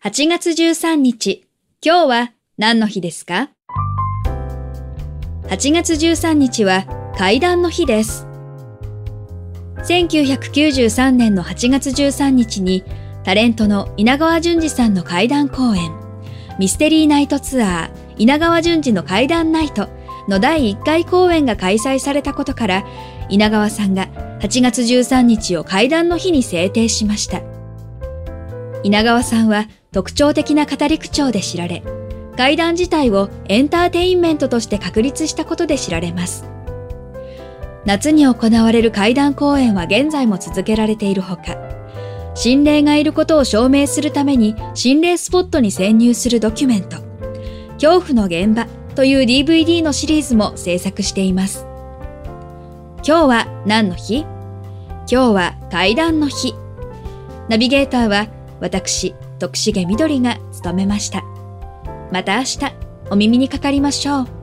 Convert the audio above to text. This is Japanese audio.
8月13日、今日は何の日ですか ?8 月13日は階段の日です。1993年の8月13日にタレントの稲川淳二さんの怪談公演ミステリーナイトツアー稲川淳二の怪談ナイトの第1回公演が開催されたことから稲川さんが8月13日を怪談の日に制定しました。稲川さんは特徴的な語り口調で知られ、怪談自体をエンターテインメントとして確立したことで知られます。夏に行われる怪談公演は現在も続けられているほか、心霊がいることを証明するために心霊スポットに潜入するドキュメント、恐怖の現場という DVD のシリーズも制作しています。今日は何の日？今日は怪談の日。ナビゲーターは私、徳重みどりが務めました。また明日、お耳にかかりましょう。